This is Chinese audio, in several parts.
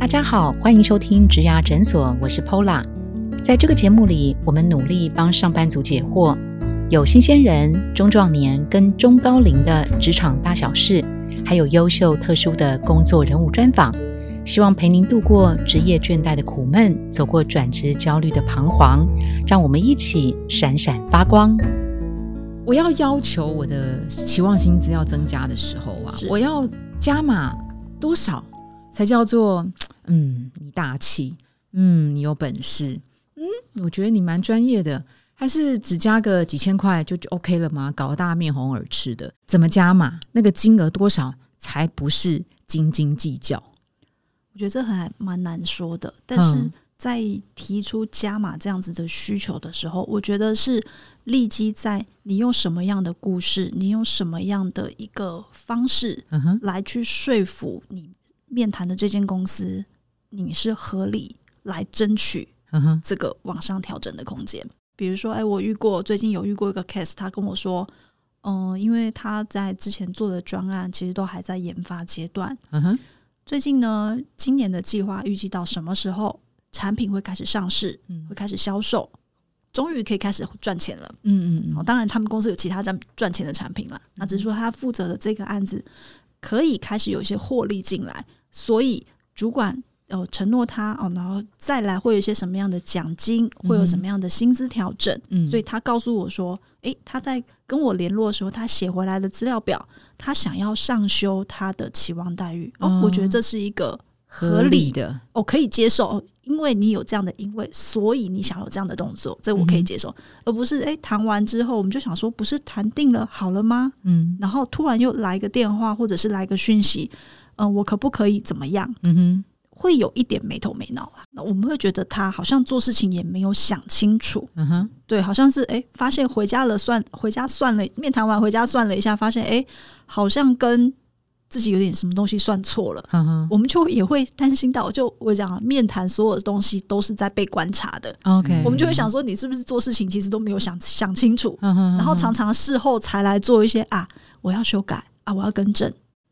大家好，欢迎收听植牙诊所，我是 Pola。在这个节目里，我们努力帮上班族解惑，有新鲜人、中壮年跟中高龄的职场大小事，还有优秀特殊的工作人物专访，希望陪您度过职业倦怠的苦闷，走过转职焦虑的彷徨，让我们一起闪闪发光。我要要求我的期望薪资要增加的时候啊，我要加码多少才叫做嗯你大气，嗯你有本事，嗯我觉得你蛮专业的，还是只加个几千块就就 OK 了吗？搞得大家面红耳赤的，怎么加码？那个金额多少才不是斤斤计较？我觉得这还蛮难说的，但是在提出加码这样子的需求的时候，我觉得是立即在你用什么样的故事，你用什么样的一个方式来去说服你面谈的这间公司，你是合理来争取这个往上调整的空间。比如说，哎，我遇过最近有遇过一个 case，他跟我说，嗯、因为他在之前做的专案其实都还在研发阶段，嗯哼，最近呢，今年的计划预计到什么时候产品会开始上市，嗯。会开始销售，终于可以开始赚钱了。好，嗯嗯。嗯，当然他们公司有其他赚赚钱的产品了，那只是说他负责的这个案子可以开始有一些获利进来，所以主管呃承诺他哦，然后再来会有一些什么样的奖金，会有什么样的薪资调整，嗯。所以他告诉我说，诶，他在跟我联络的时候，他写回来的资料表，他想要上修他的期望待遇。哦，哦。我觉得这是一个合理的，哦，可以接受，哦因为你有这样的因为，所以你想有这样的动作，这我可以接受，而不是诶谈完之后我们就想说，不是谈定了好了吗？嗯。然后突然又来一个电话，或者是来个讯息，嗯、我可不可以怎么样？嗯哼，会有一点没头没脑啊。那我们会觉得他好像做事情也没有想清楚，嗯哼，对，好像是诶，发现回家了算回家算了，面谈完回家算了一下，发现诶，好像跟自己有点什么东西算错了。嗯哼我们就也会担心到，就我讲啊面谈所有的东西都是在被观察的，，OK，我们就会想说，你是不是做事情其实都没有想想清楚，嗯哼，然后常常事后才来做一些啊，我要修改啊，我要更正。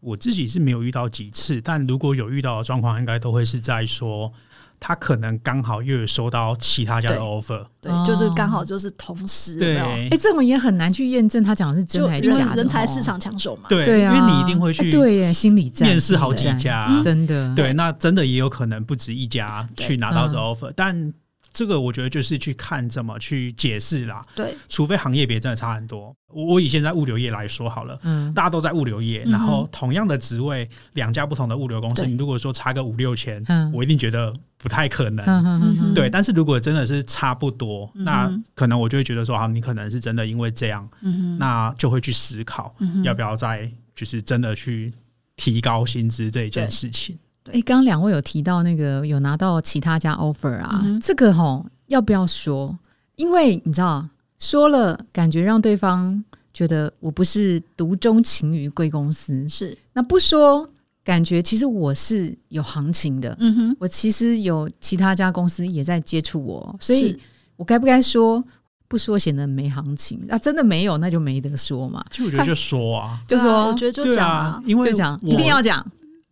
我自己是没有遇到几次，但如果有遇到的状况，应该都会是在说他可能刚好又有收到其他家的 offer，对，哦就是刚好就是同时，有有。对哎，这种也很难去验证他讲的是真还是假的哦，人人才市场抢手嘛。对，对啊，因为你一定会哎去对耶，心理战面试好几家，真的，对，那真的也有可能不止一家去拿到这嗯 offer，、但这个我觉得就是去看怎么去解释啦，对。除非行业别真的差很多。我我以现在物流业来说好了。嗯，大家都在物流业，嗯然后同样的职位，两家不同的物流公司，你如果说差个五六千，嗯。我一定觉得不太可能。对，但是如果真的是差不多，嗯那可能我就会觉得说，好，你可能是真的因为这样，嗯，那就会去思考嗯要不要再就是真的去提高薪资这一件事情。哎，刚刚两位有提到那个有拿到其他家 offer 啊，嗯这个吼要不要说？因为你知道说了，感觉让对方觉得我不是独钟情于贵公司，是，那不说，感觉其实我是有行情的。嗯哼，我其实有其他家公司也在接触我，所以我该不该说？不说显得没行情，那、真的没有，那就没得说嘛。其实我觉得就说啊，就说我觉得就讲啊，因为就讲，一定要讲。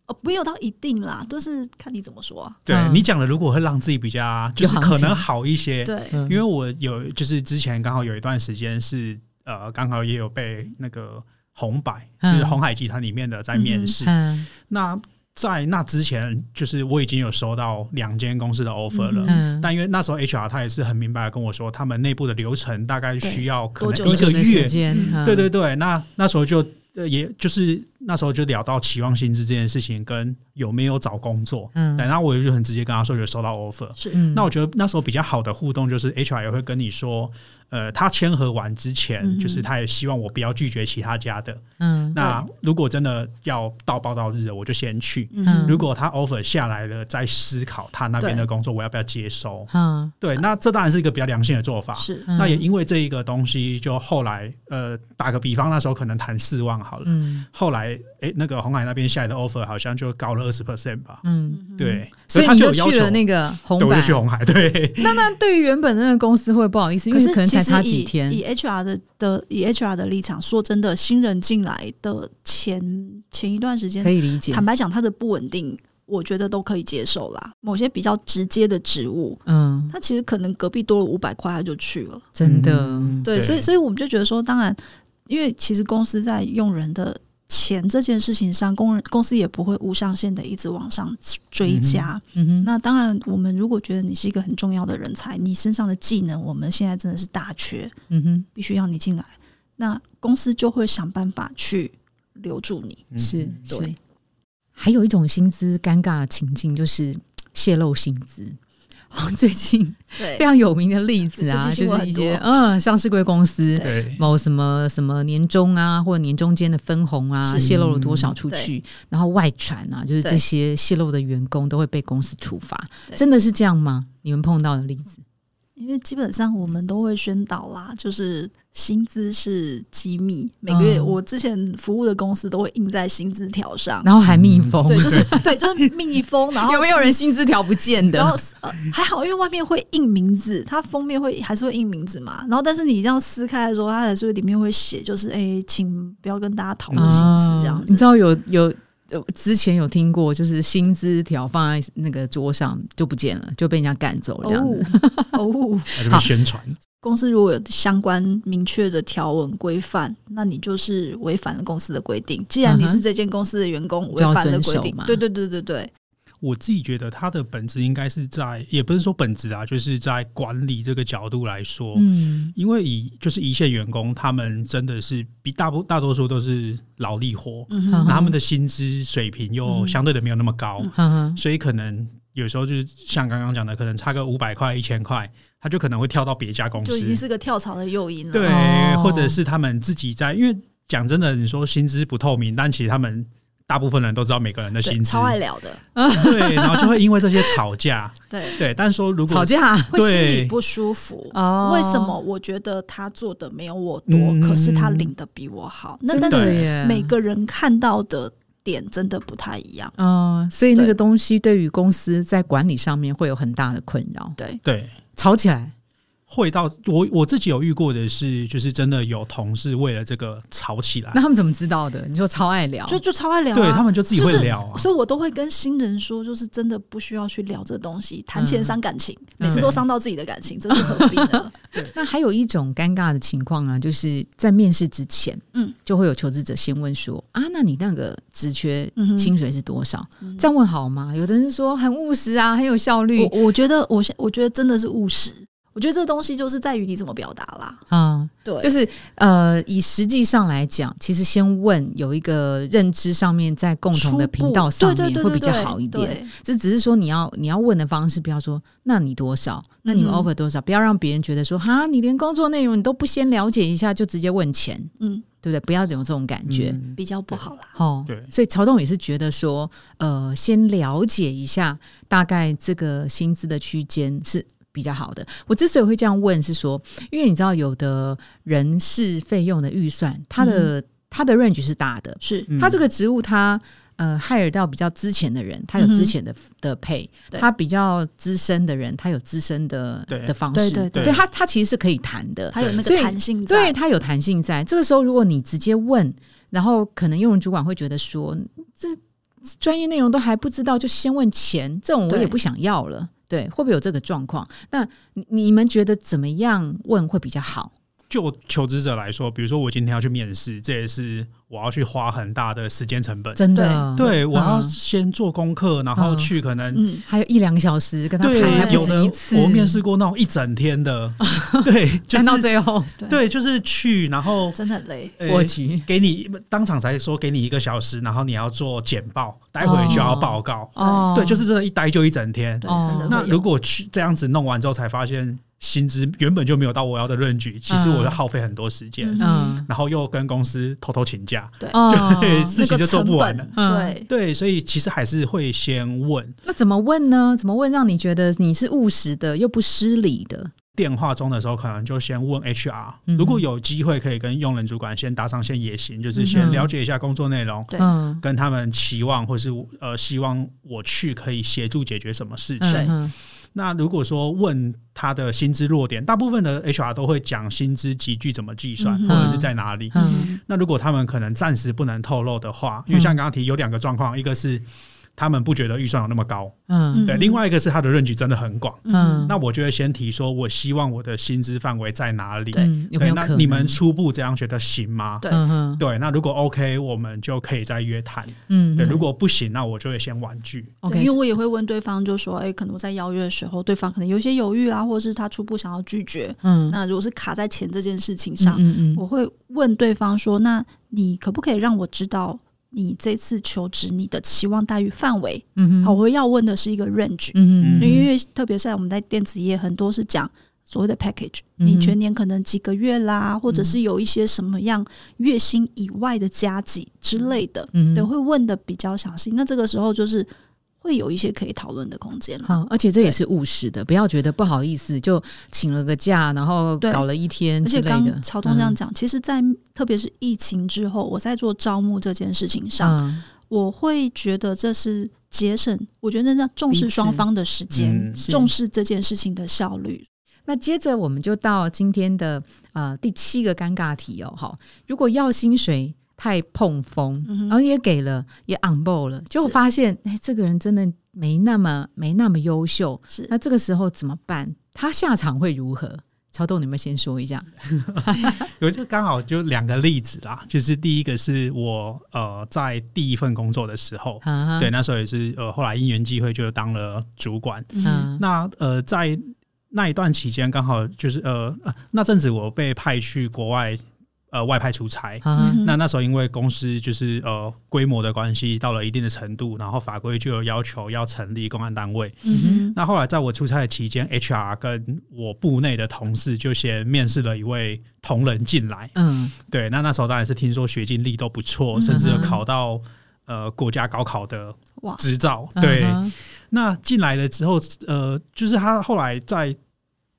哦，没有到一定啦，都是看你怎么说啊。对、嗯。你讲的，如果会让自己比较就是可能好一些，对，嗯。因为我有就是之前刚好有一段时间是呃刚好也有被那个红百，嗯。就是红海集团里面的在面试，嗯那在那之前就是我已经有收到两间公司的 offer 了。嗯，但因为那时候 HR 他也是很明白的跟我说，他们内部的流程大概需要可能一个月，嗯。对对对，那那时候就呃，也就是那时候就聊到期望薪资这件事情，跟有没有找工作。嗯对，然后我就很直接跟他说有收到 offer。是，嗯那我觉得那时候比较好的互动就是 HR 也会跟你说，呃，他签合完之前，嗯就是他也希望我不要拒绝其他家的。嗯那如果真的要到报道日了，我就先去。嗯如果他 offer 下来了，再思考他那边的工作我要不要接收。嗯，对，那这当然是一个比较良性的做法。是，嗯那也因为这一个东西，就后来呃，打个比方，那时候可能谈四万好了，嗯后来诶，那个红海那边下来的 offer 好像就高了二十 percent 吧。嗯，对，所以他就去就有要求了那个红海，我就去红海。对，那那对于原本那个公司会不好意思，因为是可能才其实以差几天。以 HR 的的以 HR 的立场，说真的，新人进来的前前一段时间可，以理解坦，白讲，他的不稳定我觉得都可以接受啦。某些比较直接的职务，嗯，他其实可能隔壁多了五百块，他就去了。真的，嗯对，所以所以我们就觉得说，当然，因为其实公司在用人的钱这件事情上，工人公司也不会无上限的一直往上追加。嗯哼，那当然，我们如果觉得你是一个很重要的人才，你身上的技能我们现在真的是大缺，嗯哼，必须要你进来，那公司就会想办法去留住你。嗯是对是。还有一种薪资尴尬的情境就是泄露薪资。最近非常有名的例子啊，就是一些嗯上市贵公司，某什么什么年终啊，或者年终间的分红啊，泄露了多少出去，然后外传啊，就是这些泄露的员工都会被公司处罚，真的是这样吗？你们碰到的例子？因为基本上我们都会宣导啦，就是薪资是机密，每个月嗯我之前服务的公司都会印在薪资条上。然后还密封，对，就是对，就是密封，然后有没有人薪资条不见的然？后呃还好，因为外面会印名字，它封面会还是会印名字嘛。然后但是你这样撕开的时候，它还是会里面会写，就是哎、请不要跟大家讨论薪资这样子。啊你知道有有有之前有听过，就是薪资条放在那个桌上就不见了，就被人家赶走了这样子。哦 哦，那就被宣传。公司如果有相关明确的条文规范，那你就是违反了公司的规定。既然你是这间公司的员工，违反了规定对对对对对，我自己觉得它的本质应该是在，也不是说本质啊，就是在管理这个角度来说，嗯。因为以就是一线员工，他们真的是比大部大多数都是劳力活，嗯那他们的薪资水平又嗯。相对的没有那么高，所以可能有时候就是像刚刚讲的，可能差个五百块、一千块，他就可能会跳到别家公司，就已经是个跳槽的诱因了。对，哦。或者是他们自己在，因为讲真的，你说薪资不透明，但其实他们大部分人都知道每个人的对，薪资超，爱聊的，对，然后就会因为这些吵架，对，对，但是说如果吵架会心里对不舒服。哦为什么？我觉得他做的没有我多，嗯可是他领的比我好。那但是？每个人看到的点真的不太一样。嗯，所以那个东西对于公司在管理上面会有很大的困扰，对，对。吵起来，会到我我自己有遇过的是，就是真的有同事为了这个吵起来那，他们怎么知道的？你说超爱聊，就就超爱聊、啊，对他们就自己会聊啊。所以我都会跟新人说，就是真的不需要去聊这东西，谈钱伤感情，嗯每次都伤到自己的感情，这是何必呢？那还有一种尴尬的情况啊，就是在面试之前，嗯，就会有求职者先问说啊，那你那个职缺薪水是多少？嗯这样问好吗？有的人说很务实啊，很有效率我我觉得，我现我觉得真的是务实。我觉得这个东西就是在于你怎么表达啦。啊、对，就是呃，以实际上来讲，其实先问有一个认知上面，在共同的频道上面会比较好一点。这只是说你要你要问的方式，不要说那你多少，那你们嗯 offer 多少，不要让别人觉得说哈，你连工作内容你都不先了解一下就直接问钱，嗯，对不对？不要有这种感觉。嗯比较不好啦。哦，对所以曹董也是觉得说，呃，先了解一下大概这个薪资的区间是比较好的。我之所以会这样问，是说，因为你知道有的人事费用的预算，它的、它的 range 是大的，是，嗯他这个职务他。呃，hire 到比较资浅的人，他有资浅的、的配；对他比较资深的人，他有资深的对的方式。对对对他他其实是可以谈的。他有那个弹性对，在。它有弹性在。这个时候，如果你直接问，然后可能用人主管会觉得说，这专业内容都还不知道，就先问钱，这种我也不想要了。对，会不会有这个状况？那你你们觉得怎么样问会比较好？就求职者来说，比如说我今天要去面试，这也是我要去花很大的时间成本。真的，对，我要嗯先做功课，然后嗯去可能嗯，还有一两个小时跟他谈，有的止一次。我面试过那种一整天的，对，就谈到是最后对，对，就是去，然后真的很累。呃过局给你当场才说给你一个小时，然后你要做简报，待会就要报告。哦，对，就是真的，一待就一整天。对，哦真的那如果去这样子弄完之后，才发现薪资原本就没有到我要的论据，其实我就耗费很多时间，嗯。嗯。然后又跟公司偷偷请假。哦，对事情就做不完了。对，对，所以其实还是会先问。那怎么问呢？怎么问让你觉得你是务实的又不失礼的？电话中的时候，可能就先问 HR，、嗯。如果有机会可以跟用人主管先搭上线也行，就是先嗯了解一下工作内容，对。嗯。跟他们期望或是呃希望我去可以协助解决什么事情。那如果说问他的薪资弱点，大部分的 HR 都会讲薪资集聚怎么计算，嗯或者是在哪里。嗯。那如果他们可能暂时不能透露的话，因为像刚刚提有两个状况，一个是他们不觉得预算有那么高。嗯对，嗯另外一个是他的 range 真的很广，嗯那我就会先提说，我希望我的薪资范围在哪里？对嗯，有没对，有可能？那你们初步这样觉得行吗？对嗯哼对，那如果 OK，我们就可以再约谈。嗯，对，嗯如果不行，那我就会先婉拒。OK，因为我也会问对方，就说，哎、可能我在邀约的时候，对方可能有一些犹豫啊，或者是他初步想要拒绝。嗯那如果是卡在钱这件事情上，嗯嗯我会问对方说，那你可不可以让我知道你这次求职你的期望待遇范围？嗯好，我要问的是一个 range，、嗯因为特别是在我们在电子业，很多是讲。所谓的 package，嗯你全年可能几个月啦，或者是有一些什么样月薪以外的加级之类的，嗯对，会问的比较详细。那这个时候就是会有一些可以讨论的空间了。好，而且这也是务实的，不要觉得不好意思就请了个假，然后搞了一天而且。刚曹东这样讲，其实，在特别是疫情之后，我在做招募这件事情上，嗯我会觉得这是节省，我觉得那叫重视双方的时间，嗯重视这件事情的效率。那接着我们就到今天的呃第七个尴尬题哦，好，如果要薪水太碰风，嗯然后也给了，也 on board 了，结果是发现，哎，这个人真的没那么没那么优秀，是那这个时候怎么办？他下场会如何？曹豆，你们先说一下。有就刚好就两个例子啦，就是第一个是我呃在第一份工作的时候，啊对，，那时候也是呃后来因缘际会就当了主管。嗯那呃在那一段期间，刚好就是呃呃那阵子我被派去国外呃外派出差。那那时候因为公司就是呃规模的关系到了一定的程度，然后法规就有要求要成立公安单位。嗯那后来在我出差的期间，HR 跟我部内的同事就先面试了一位同仁进来。嗯对，那那时候当然是听说学经历都不错，嗯甚至有考到呃国家高考的，执照。对，那进来了之后，呃，就是他后来在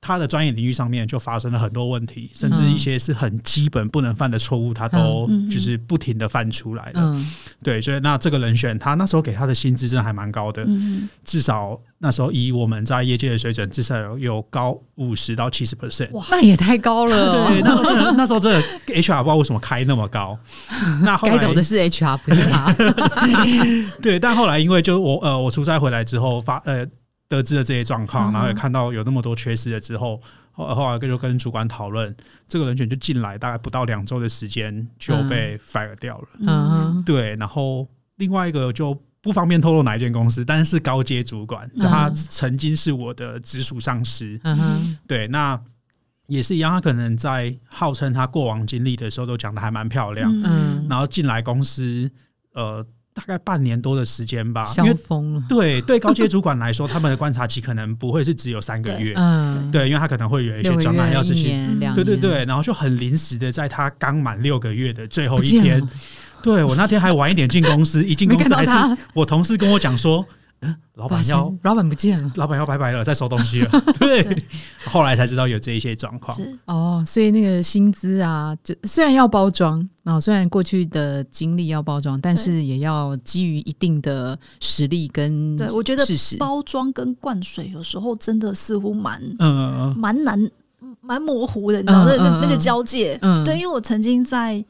他的专业领域上面就发生了很多问题，甚至一些是很基本不能犯的错误，他都就是不停的犯出来了。嗯对，所以那这个人选他那时候给他的薪资真的还蛮高的，嗯至少那时候以我们在业界的水准，至少有有高五十到七十 percent。哇那也太高了哦，对，那时候真的，那时候真的 HR 不知道为什么开那么高。那后来该走的是 HR，不是他。对，但后来因为就我呃我出差回来之后发呃得知了这些状况，嗯然后也看到有那么多缺失了之后，后后来就跟主管讨论，这个人选就进来大概不到两周的时间就被 fire 掉了。嗯对，然后另外一个就不方便透露哪一间公司，但是高阶主管，就他嗯曾经是我的直属上司。嗯哼。对，那也是一样，他可能在号称他过往经历的时候都讲的还蛮漂亮，嗯，然后进来公司呃大概半年多的时间吧，因为疯了。对对高阶主管来说，他们的观察期可能不会是只有三个月，嗯，对，因为他可能会有一些专案要执行。对对对，然后就很临时的，在他刚满六个月的最后一天，对我那天还晚一点进公司，一进公司还是我同事跟我讲说，嗯，老板要老板不见了。老板要拜拜了，在收东西了。对，后来才知道有这一些状况。是哦，所以那个薪资啊，就虽然要包装，然后虽然过去的经历要包装，但是也要基于一定的实力跟对我觉得事实。包装跟灌水有时候真的似乎蛮嗯，蛮难、蛮模糊的，你知道、嗯那那嗯那个嗯交界。嗯对，因为我曾经在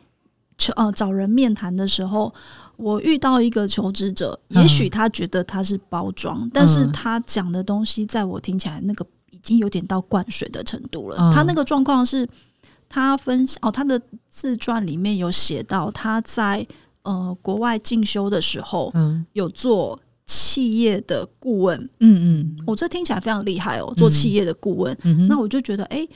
求呃找人面谈的时候，我遇到一个求职者，嗯。也许他觉得他是包装，但是嗯。他讲的东西在我听起来，那个已经有点到灌水的程度了。嗯。他那个状况是，他分享哦，他的自传里面有写到他在呃国外进修的时候嗯。有做企业的顾问，嗯嗯我、这听起来非常厉害哦，做企业的顾问。嗯，那我就觉得，哎、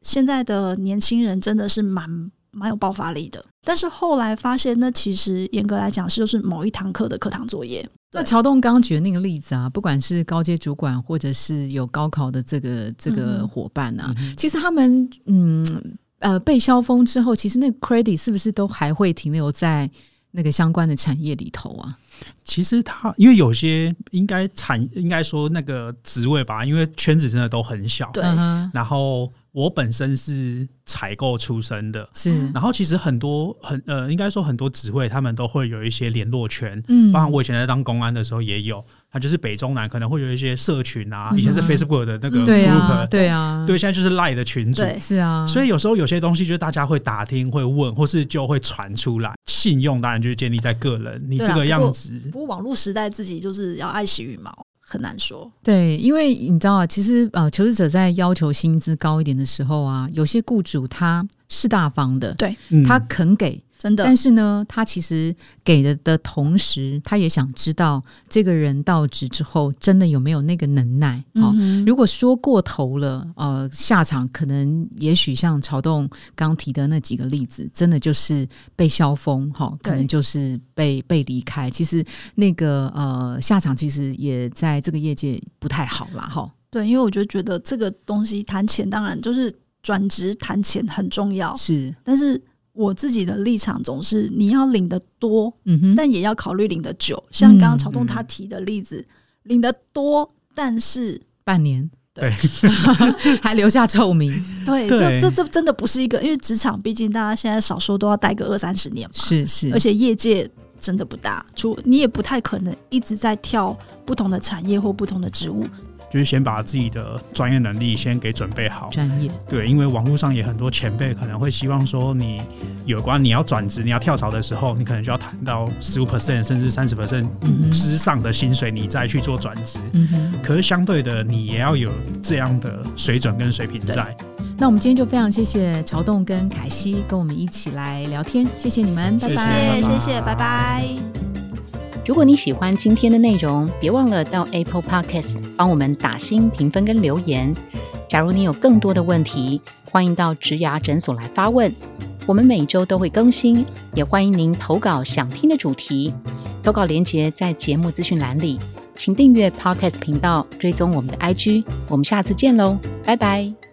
现在的年轻人真的是蛮蛮有爆发力的。但是后来发现，那其实严格来讲是就是某一堂课的课堂作业。那乔东刚举的那个例子啊，不管是高阶主管，或者是有高考的这个这个嗯伙伴啊，其实他们嗯呃被消封之后，其实那个 credit 是不是都还会停留在那个相关的产业里头啊？其实他因为有些应该产应该说那个职位吧，因为圈子真的都很小。对然后我本身是采购出身的，是，然后其实很多很呃，应该说很多职位他们都会有一些联络圈，嗯。包括我以前在当公安的时候也有，它就是北中南可能会有一些社群啊，嗯。以前是 Facebook 的那个嗯。对啊，group，对啊，对，现在就是 Line 的群组。对是啊，所以有时候有些东西就是大家会打听、会问，或是就会传出来。信用当然就是建立在个人，你这个样子，不过网络时代自己就是要爱惜羽毛，很难说。对，因为你知道啊，其实呃，求职者在要求薪资高一点的时候啊，有些雇主他是大方的，对他肯给，真的但，是呢，他其实给了的同时，他也想知道这个人到职之后真的有没有那个能耐。好、嗯哼如果说过头了，呃，下场可能也许像曹栋刚提的那几个例子，真的就是被消风，哈、可能就是被被离开。其实那个呃下场其实也在这个业界不太好啦，哈。对，因为我就觉得这个东西谈钱，当然就是转职谈钱很重要，是，但是我自己的立场总是你要领的多，嗯哼，但也要考虑领的久。像刚刚曹栋他提的例子，领的多，但是半年，对。还留下臭名，对，对。这这这真的不是一个，因为职场毕竟大家现在少说都要待个二三十年嘛，是是，而且业界真的不大，除你也不太可能一直在跳不同的产业或不同的职务。就是先把自己的专业能力先给准备好。专业，对，因为网络上也很多前辈可能会希望说，你有关你要转职、你要跳槽的时候，你可能就要谈到十五 percent 甚至三十 percent 之上的薪水，你再去做转职。嗯哼。可是相对的，你也要有这样的水准跟水平在。那我们今天就非常谢谢曹栋跟凯西跟我们一起来聊天，谢谢你们，拜谢谢拜拜拜谢谢，拜拜。如果你喜欢今天的内容，别忘了到 Apple Podcast 帮我们打新评分跟留言。假如你有更多的问题，欢迎到植牙诊所来发问，我们每周都会更新，也欢迎您投稿想听的主题。投稿链接在节目资讯栏里，请订阅 Podcast 频道，追踪我们的 IG。我们下次见喽，拜拜。